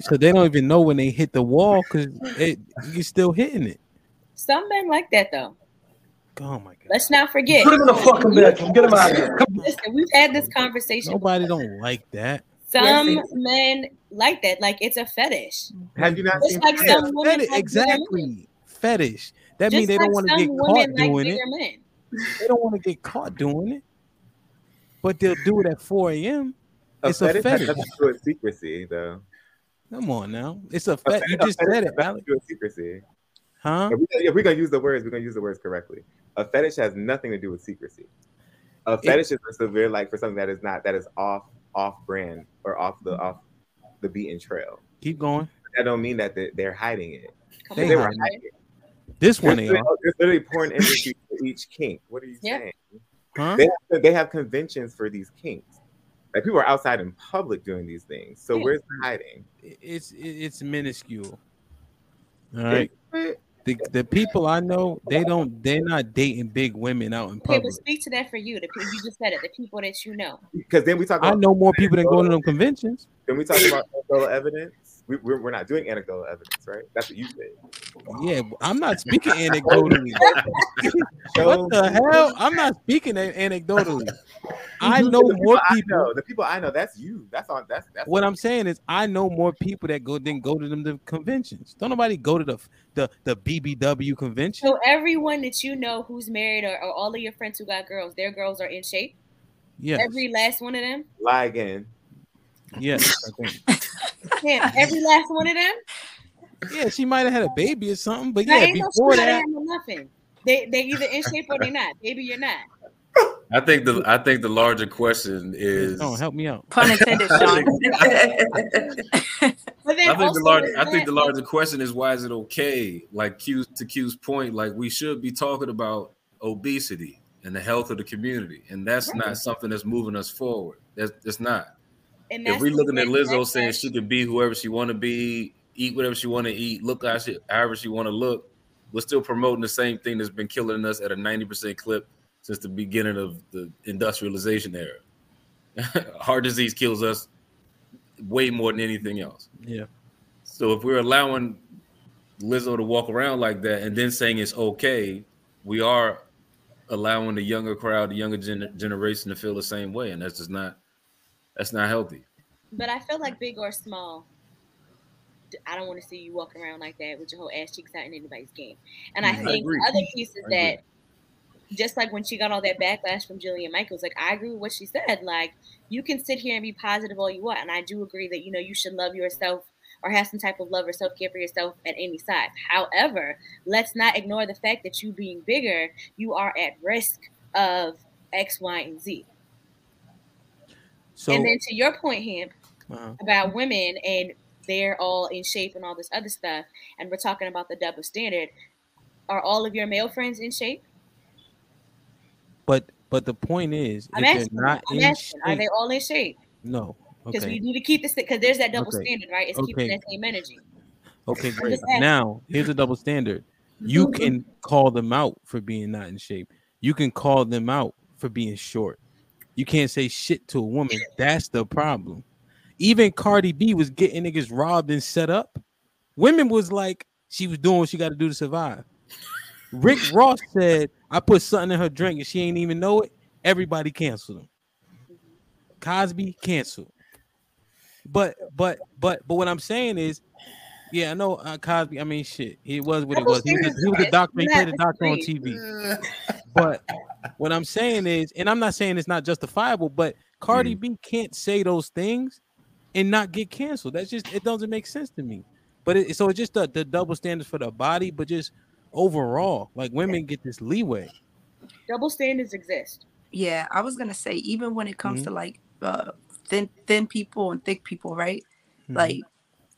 So they don't even know when they hit the wall because it you're still hitting it. Some men like that though. Oh my god. Let's not forget. Put him in the fucking bedroom. Get him out of here. Come Listen, we've had this conversation. Nobody don't like that. Some Yes, men like that, like it's a fetish. Have you not Just seen? like Yeah, some women fetish, like bigger men. exactly. Fetish. That means they like don't want to get caught like doing it. men. They don't want to get caught doing it. But they'll do it at 4 a.m. A It's a fetish has fetish. nothing to do with secrecy, though. Come on now. It's a A fet. You fetish- a just fetish said it, nothing Alex. to do with secrecy. Huh? If, we, if we're gonna use the words, we're gonna use the words correctly. A fetish has nothing to do with secrecy. A fetish is a severe like for something that is not that is off off brand or off the off the beaten trail. Keep going. That don't mean that they- they're hiding it. They They were hiding hiding it. This one There's they are. literally, there's literally porn industry for each kink. What are you Yeah. saying? Huh? They have, they have conventions for these kinks. Like people are outside in public doing these things. So Yeah. where's the hiding? It's it's minuscule. All right. It- The, the people I know, they don't they're not dating big women out in public. Okay, but public. speak to that for you. The people you just said it. The people that you know. Because then we talk I know more people than go to them conventions. then we talk about anecdotal evidence. We, we're, we're not doing anecdotal evidence, right? That's what you said. Yeah, I'm not speaking anecdotally. [laughs] what the hell? I'm not speaking anecdotally. [laughs] I know the more I people. know, the people I know, that's you. That's on. That's that's What I'm saying is, I know more people that go than go to them the conventions. Don't nobody go to the the the BBW convention. So everyone that you know who's married or, or all of your friends who got girls, their girls are in shape. Yeah. Every last one of them. lie again. yes. I think. Every last one of them. Yeah, she might have had a baby or something, but yeah, ain't no before that, nothing. They they either in shape or they not. Baby, you're not. I think the I think the larger question is oh, help me out. Pun intended, Sean. [laughs] But then I think also the larger I think the larger question is why is it okay? Like Q to Q's point, like we should be talking about obesity and the health of the community, and that's Right. not something that's moving us forward. That's that's not. And If we're looking at thing, Lizzo that's- saying she could be whoever she want to be, eat whatever she want to eat, look how she, however she want to look, we're still promoting the same thing that's been killing us at a ninety percent clip since the beginning of the industrialization era. [laughs] Heart disease kills us way more than anything else. Yeah. So if we're allowing Lizzo to walk around like that and then saying it's okay, we are allowing the younger crowd, the younger gen- generation to feel the same way, and that's just not that's not healthy. But I feel like big or small, I don't want to see you walking around like that with your whole ass cheeks out in anybody's game. And I Mhm. I think agree. the other piece is that just like when she got all that backlash from Jillian Michaels, like I agree with what she said. Like you can sit here and be positive all you want, and I do agree that you know you should love yourself or have some type of love or self care for yourself at any size. However, let's not ignore the fact that you being bigger, you are at risk of X, Y, and Z. So and then to your point, Hamp, uh, about women and they're all in shape and all this other stuff, and we're talking about the double standard. Are all of your male friends in shape? but but the point is, I'm asking. not I'm in asking. Are shape, they all in shape? no. Because Okay. we need to keep this because there's that double Okay. standard, right? It's keeping that same energy. Okay, great. Now, here's a double standard. You Mhm. can call them out for being not in shape. You can call them out for being short. You can't say shit to a woman. That's the problem. Even Cardi B was getting niggas robbed and set up. Women was like, she was doing what she got to do to survive. Rick [laughs] Ross said, I put something in her drink and she ain't even know it. Everybody canceled him. Cosby canceled. But but but but what I'm saying is, yeah, I know uh, Cosby. I mean, shit, he was what he was. He was, a, he was a doctor. He played a doctor on. TV. But what I'm saying is, and I'm not saying it's not justifiable, but Cardi B can't say those things and not get canceled. That's just it doesn't make sense to me. But it, so it's just the, the double standards for the body, but just overall, like women get this leeway. Double standards exist. Yeah, I was gonna say even when it comes Mhm. to like uh thin thin people and thick people, right? Mhm. Like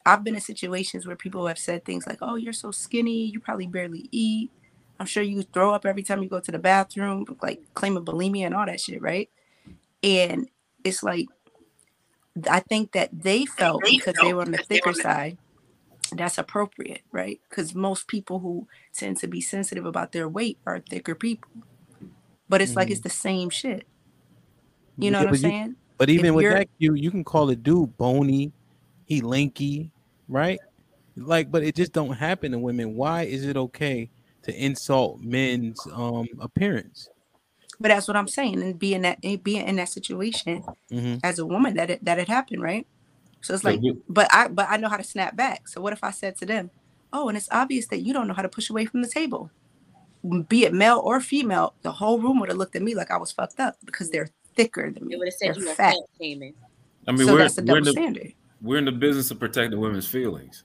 I've been in situations where people have said things like, "Oh, you're so skinny, you probably barely eat. I'm sure you throw up every time you go to the bathroom, like claiming bulimia and all that shit, right?" And it's like I think that they felt because they were on the thicker side, that's appropriate, right? Because most people who tend to be sensitive about their weight are thicker people. But it's like it's mm-hmm. the same shit. You know Yeah, what I'm but you- saying? But If even with that, you you can call a dude bony, he lanky, right? Like, but it just don't happen to women. Why is it okay to insult men's um appearance? But that's what I'm saying, and being that and being in that situation Mhm. as a woman that it, that it happened, right? So it's So like, you- but I but I know how to snap back. So what if I said to them, "Oh, and it's obvious that you don't know how to push away from the table." Be it male or female, the whole room would have looked at me like I was fucked up because they're thicker than They me. would have said They're you were fat. fat shaming. I mean, so we're, that's the we're in double the standard. we're in the business of protecting women's feelings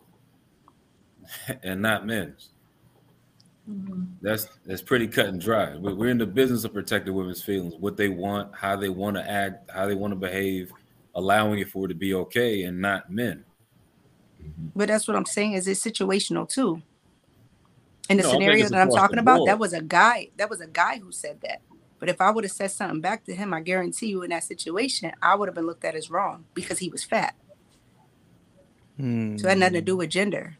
[laughs] and not men's. That's that's pretty cut and dry. We're, we're in the business of protecting women's feelings, what they want, how they want to act, how they want to behave, allowing it for it to be okay, and not men. But that's what I'm saying is it's situational too. In the No, scenario that I'm talking about, that was a guy. That was a guy who said that. But if I would have said something back to him, I guarantee you in that situation, I would have been looked at as wrong because he was fat. Hmm. So it had nothing to do with gender.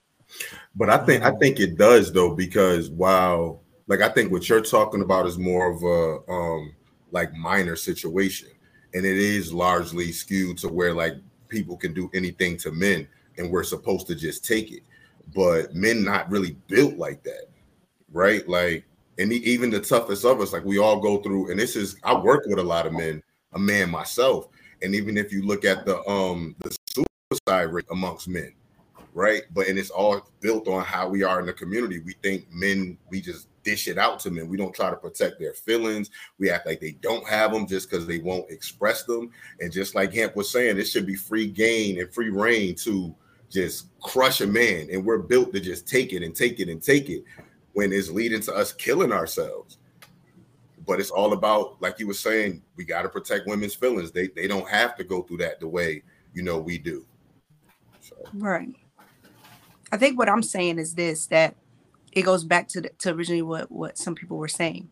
But I think I think it does though because while like I think what you're talking about is more of a um like minor situation, and it is largely skewed to where like people can do anything to men, and we're supposed to just take it. But men not really built like that, right? Like, and even the toughest of us, like we all go through. And this is I work with a lot of men, a man myself, and even if you look at the um the suicide rate amongst men right? But and it's all built on how we are in the community. We think men, we just dish it out to men. We don't try to protect their feelings. We act like they don't have them just because they won't express them. And just like Hamp was saying, it should be free gain and free reign to just crush a man. And we're built to just take it and take it and take it when it's leading to us killing ourselves. But it's all about, like you were saying, we got to protect women's feelings. They they don't have to go through that the way you know we do. So Right. I think what I'm saying is this that it goes back to the, to originally what what some people were saying.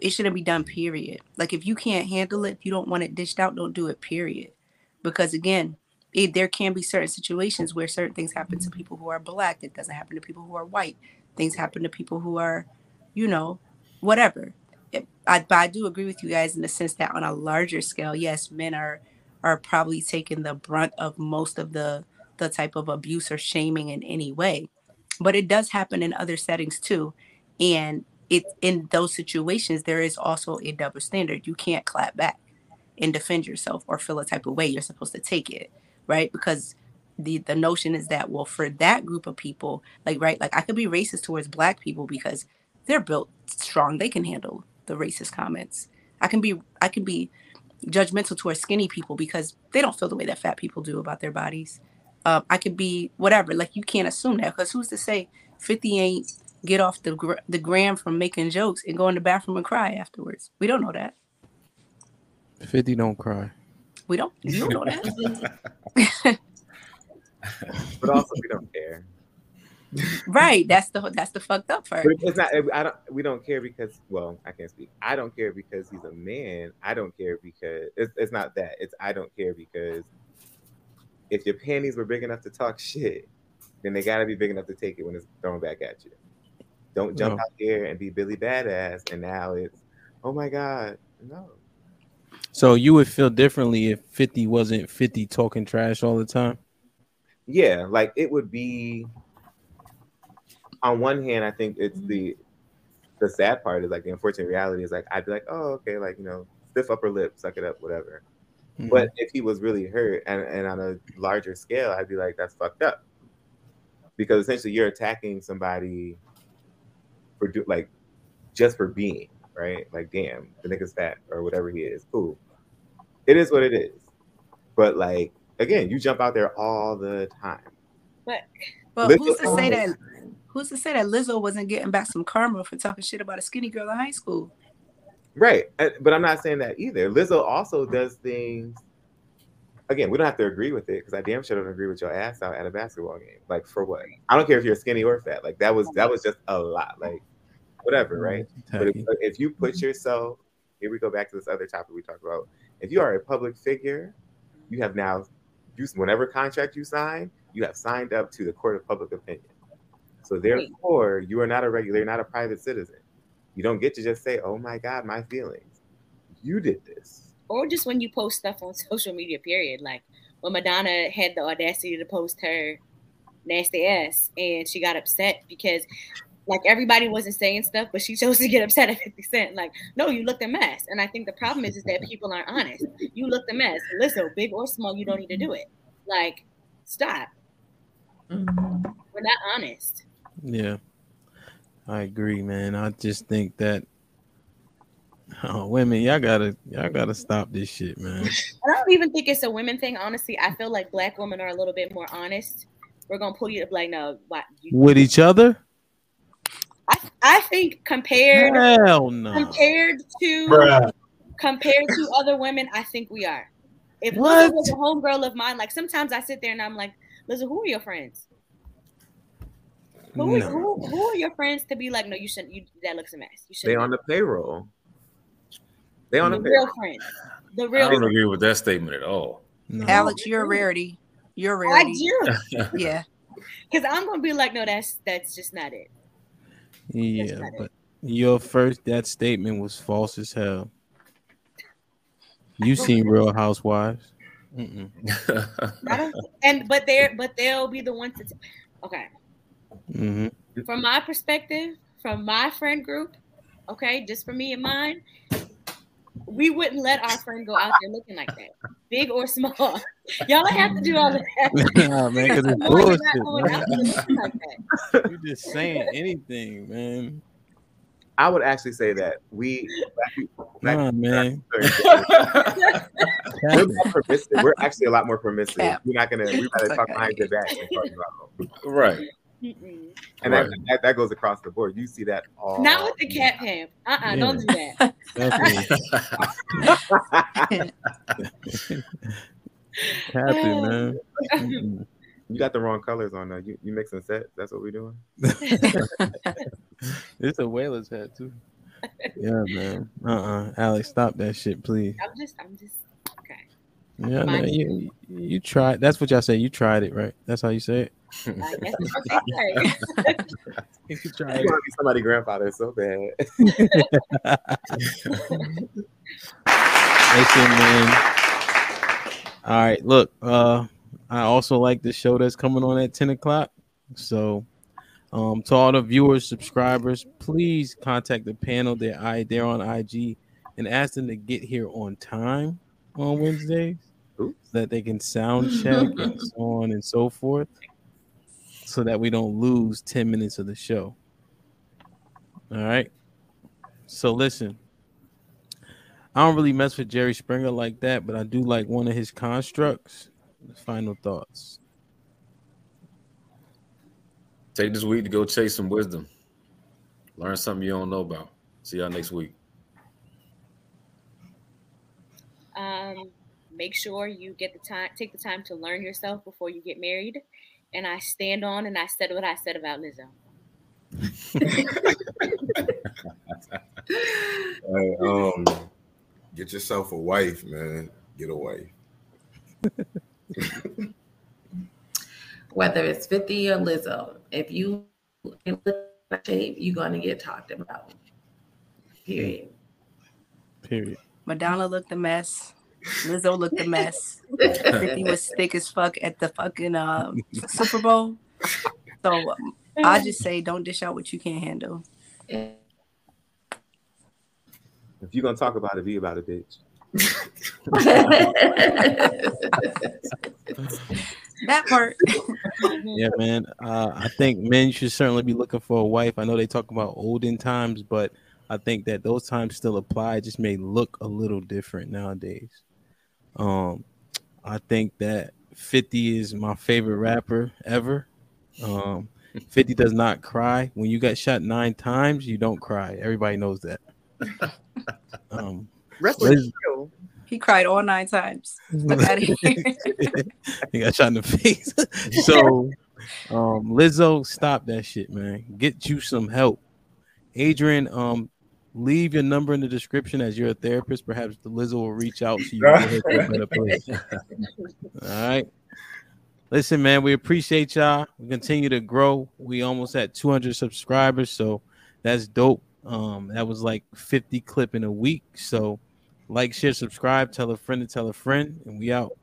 it shouldn't be done. Period. Like if you can't handle it, if you don't want it dished out, don't do it. Period. Because again, it, there can be certain situations where certain things happen to people who are black that doesn't happen to people who are white. Things happen to people who are, you know, whatever. It, I, but I do agree with you guys in the sense that on a larger scale, yes, men are are probably taking the brunt of most of the the type of abuse or shaming in any way. But it does happen in other settings too. And it in those situations there is also a double standard. You can't clap back and defend yourself or feel a type of way. You're supposed to take it, right? Because the the notion is that well for that group of people, like right, like I could be racist towards black people because they're built strong. They can handle the racist comments. I can be I can be judgmental towards skinny people because they don't feel the way that fat people do about their bodies. Um, I could be whatever. Like you can't assume that because who's to say 50 ain't get off the gr- the gram from making jokes and go in the bathroom and cry afterwards. We don't know that. 50 don't cry. We don't. You don't know that. [laughs] but also we don't care. right. That's the that's the fucked up part. But it's not. I don't. We don't care because. Well, I can't speak. I don't care because he's a man. I don't care because it's, it's not that. It's I don't care because if your panties were big enough to talk shit, then they got to be big enough to take it when it's thrown back at you. Don't jump No. out there and be Billy Badass, and now it's, oh my god, no. So you would feel differently if 50 wasn't 50 talking trash all the time? Yeah, like it would be. On one hand, I think it's the the sad part is like the unfortunate reality is like I'd be like, oh okay, like you know, stiff upper lip, suck it up, whatever. Mm-hmm. But if he was really hurt and, and on a larger scale, I'd be like, that's fucked up. Because essentially you're attacking somebody for do like just for being, right? Like, damn, the nigga's fat or whatever he is. Cool. It is what it is. But like again, you jump out there all the time. But But Lizzo- who's to say that? Who's to say that Lizzo wasn't getting back some karma for talking shit about a skinny girl in high school? Right. But I'm not saying that either. Lizzo also mm-hmm. does things. Again, we don't have to agree with it because I damn sure don't agree with your ass out at a basketball game. Like for what? I don't care if you're skinny or fat. Like that was that was just a lot. Like whatever, mm-hmm. right? But if, if you put mm-hmm. yourself, here we go back to this other topic we talked about. If you are a public figure, you have now, you whatever contract you sign, you have signed up to the court of public opinion. So therefore, you are not a regular, you're not a private citizen. You don't get to just say, "Oh my God, my feelings." You did this. or just when you post stuff on [laughs] social media, period. Like when Madonna had the audacity to post her nasty ass and she got upset because like everybody wasn't saying stuff, but she [laughs] chose to get upset at 50 Cent. Like, no, you looked a mess. And I think the problem is is that people aren't honest. You looked a mess. Listen, big or small, you don't need to do it. Like, stop. Mm-hmm. We're not honest. Yeah. I agree, man. I just think that oh women, y'all gotta y'all gotta stop this shit, man. [laughs] I don't even think it's a women thing, honestly. I feel like black women are a little bit more honest. We're gonna pull you to like, no, why you With each other? I, I think compared Hell no. compared to Bruh. compared to other women, I think we are. If Lizzo was a homegirl of mine, like sometimes I sit there and I'm like, Lizzo, who are your friends? Who, No. who, who are your friends to be like, no, you shouldn't. You that looks a mess. You should. They on the payroll. They on the the real payroll. friends. The real. I real. don't agree with that statement at all. No. Alex, you're a rarity. You're a I rarity. do [laughs] Yeah. because I'm gonna be like, no, that's that's just not it. Yeah, not it. but your first that statement was false as hell. You seen [laughs] Real Housewives? Mm-mm. And but they're but they'll be the ones to. T- okay, hmm from my perspective, from my friend group, okay, just for me and mine, we wouldn't let our friend go out there looking like that, big or small. [laughs] Y'all don't have to do all of that. [laughs] nah, man, because it's [laughs] you're bullshit. not going out there Man. like that. You just saying anything, man. I would actually say that we black people, black Nah, people are man. We're, more permissive. We're actually a lot more permissive. Cap. We're not gonna. We gotta talk behind your back and talk about. right. Mm-mm. And Right. that, that that goes across the board. You see that all. Not with the cat ham. Uh uh-uh, uh, do not do that. [laughs] Definitely. [laughs] Captain, man. [laughs] Mm-mm. You got the wrong colors on. Uh, you you mixing sets. That's what we're doing. It's a whaler's hat too. Yeah, man. Uh uh Alex, stop that shit, please. I'm just, I'm just okay. Yeah, man, you you tried. That's what y'all say. You tried it, right? That's how you say it. I guess [laughs] it's [laughs] [laughs] okay. You I tried want to be somebody's grandfather so bad. Listen, man. All right, look. Uh, I also like the show that's coming on at ten o'clock. So, um, to all the viewers, subscribers, please contact the panel. They're I they're on IG and ask them to get here on time on Wednesdays so that they can sound check and so on and so forth, so that we don't lose ten minutes of the show. All right. So listen. I don't really mess with Jerry Springer like that, but I do like one of his constructs. Final thoughts. Take this week to go chase some wisdom. Learn something you don't know about. See y'all next week. Um, make sure you get the time, take the time to learn yourself before you get married. And I stand on and I said what I said about Lizzo. Hey, um, get yourself a wife, man. Get a wife. Whether it's 50 or Lizzo, if you in shape, you're gonna get talked about. Period. Period. Madonna looked a mess. Lizzo looked a mess. 50 was [laughs] thick as fuck at the fucking uh, Super Bowl. So um, I just say don't dish out what you can't handle. If you're gonna talk about it, be about it, bitch. [laughs] That part. Yeah, man. Uh, I think men should certainly be looking for a wife. I know they talk about olden times, but I think that those times still apply. It just may look a little different nowadays. Um, I think that 50 is my favorite rapper ever. Um, [laughs] 50 does not cry. When you got shot nine times, you don't cry. Everybody knows that. [laughs] Um, Liz- He cried all nine times. Fuck outta [laughs] here. he got shot in the face. so, um, Lizzo, stop that shit, man. Get you some help. Adrian, um, leave your number in the description as you're a therapist. Perhaps the Lizzo will reach out to you. and get her to a better place. [laughs] All right. Listen, man, we appreciate y'all. We continue to grow. We almost at 200 subscribers, so that's dope. Um, that was like 50 clip in a week. So, like, share, subscribe, tell a friend to tell a friend, and we out.